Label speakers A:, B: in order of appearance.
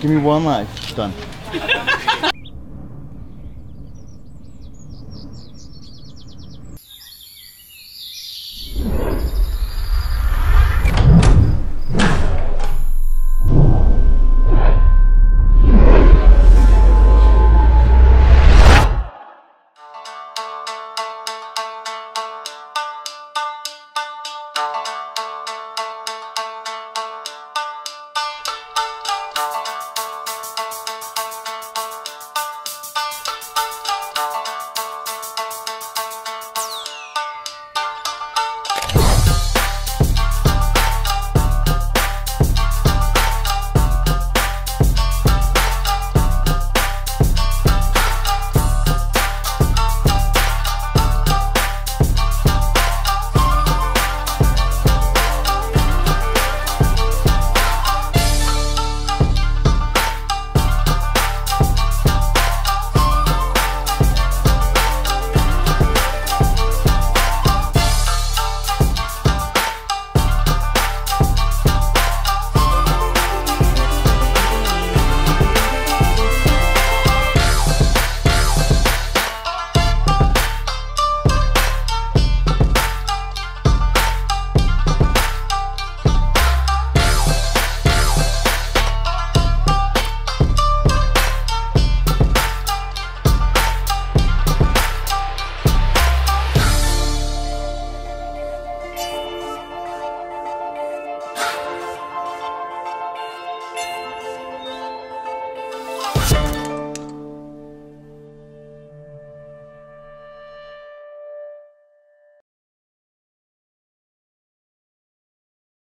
A: Give me one life. Done.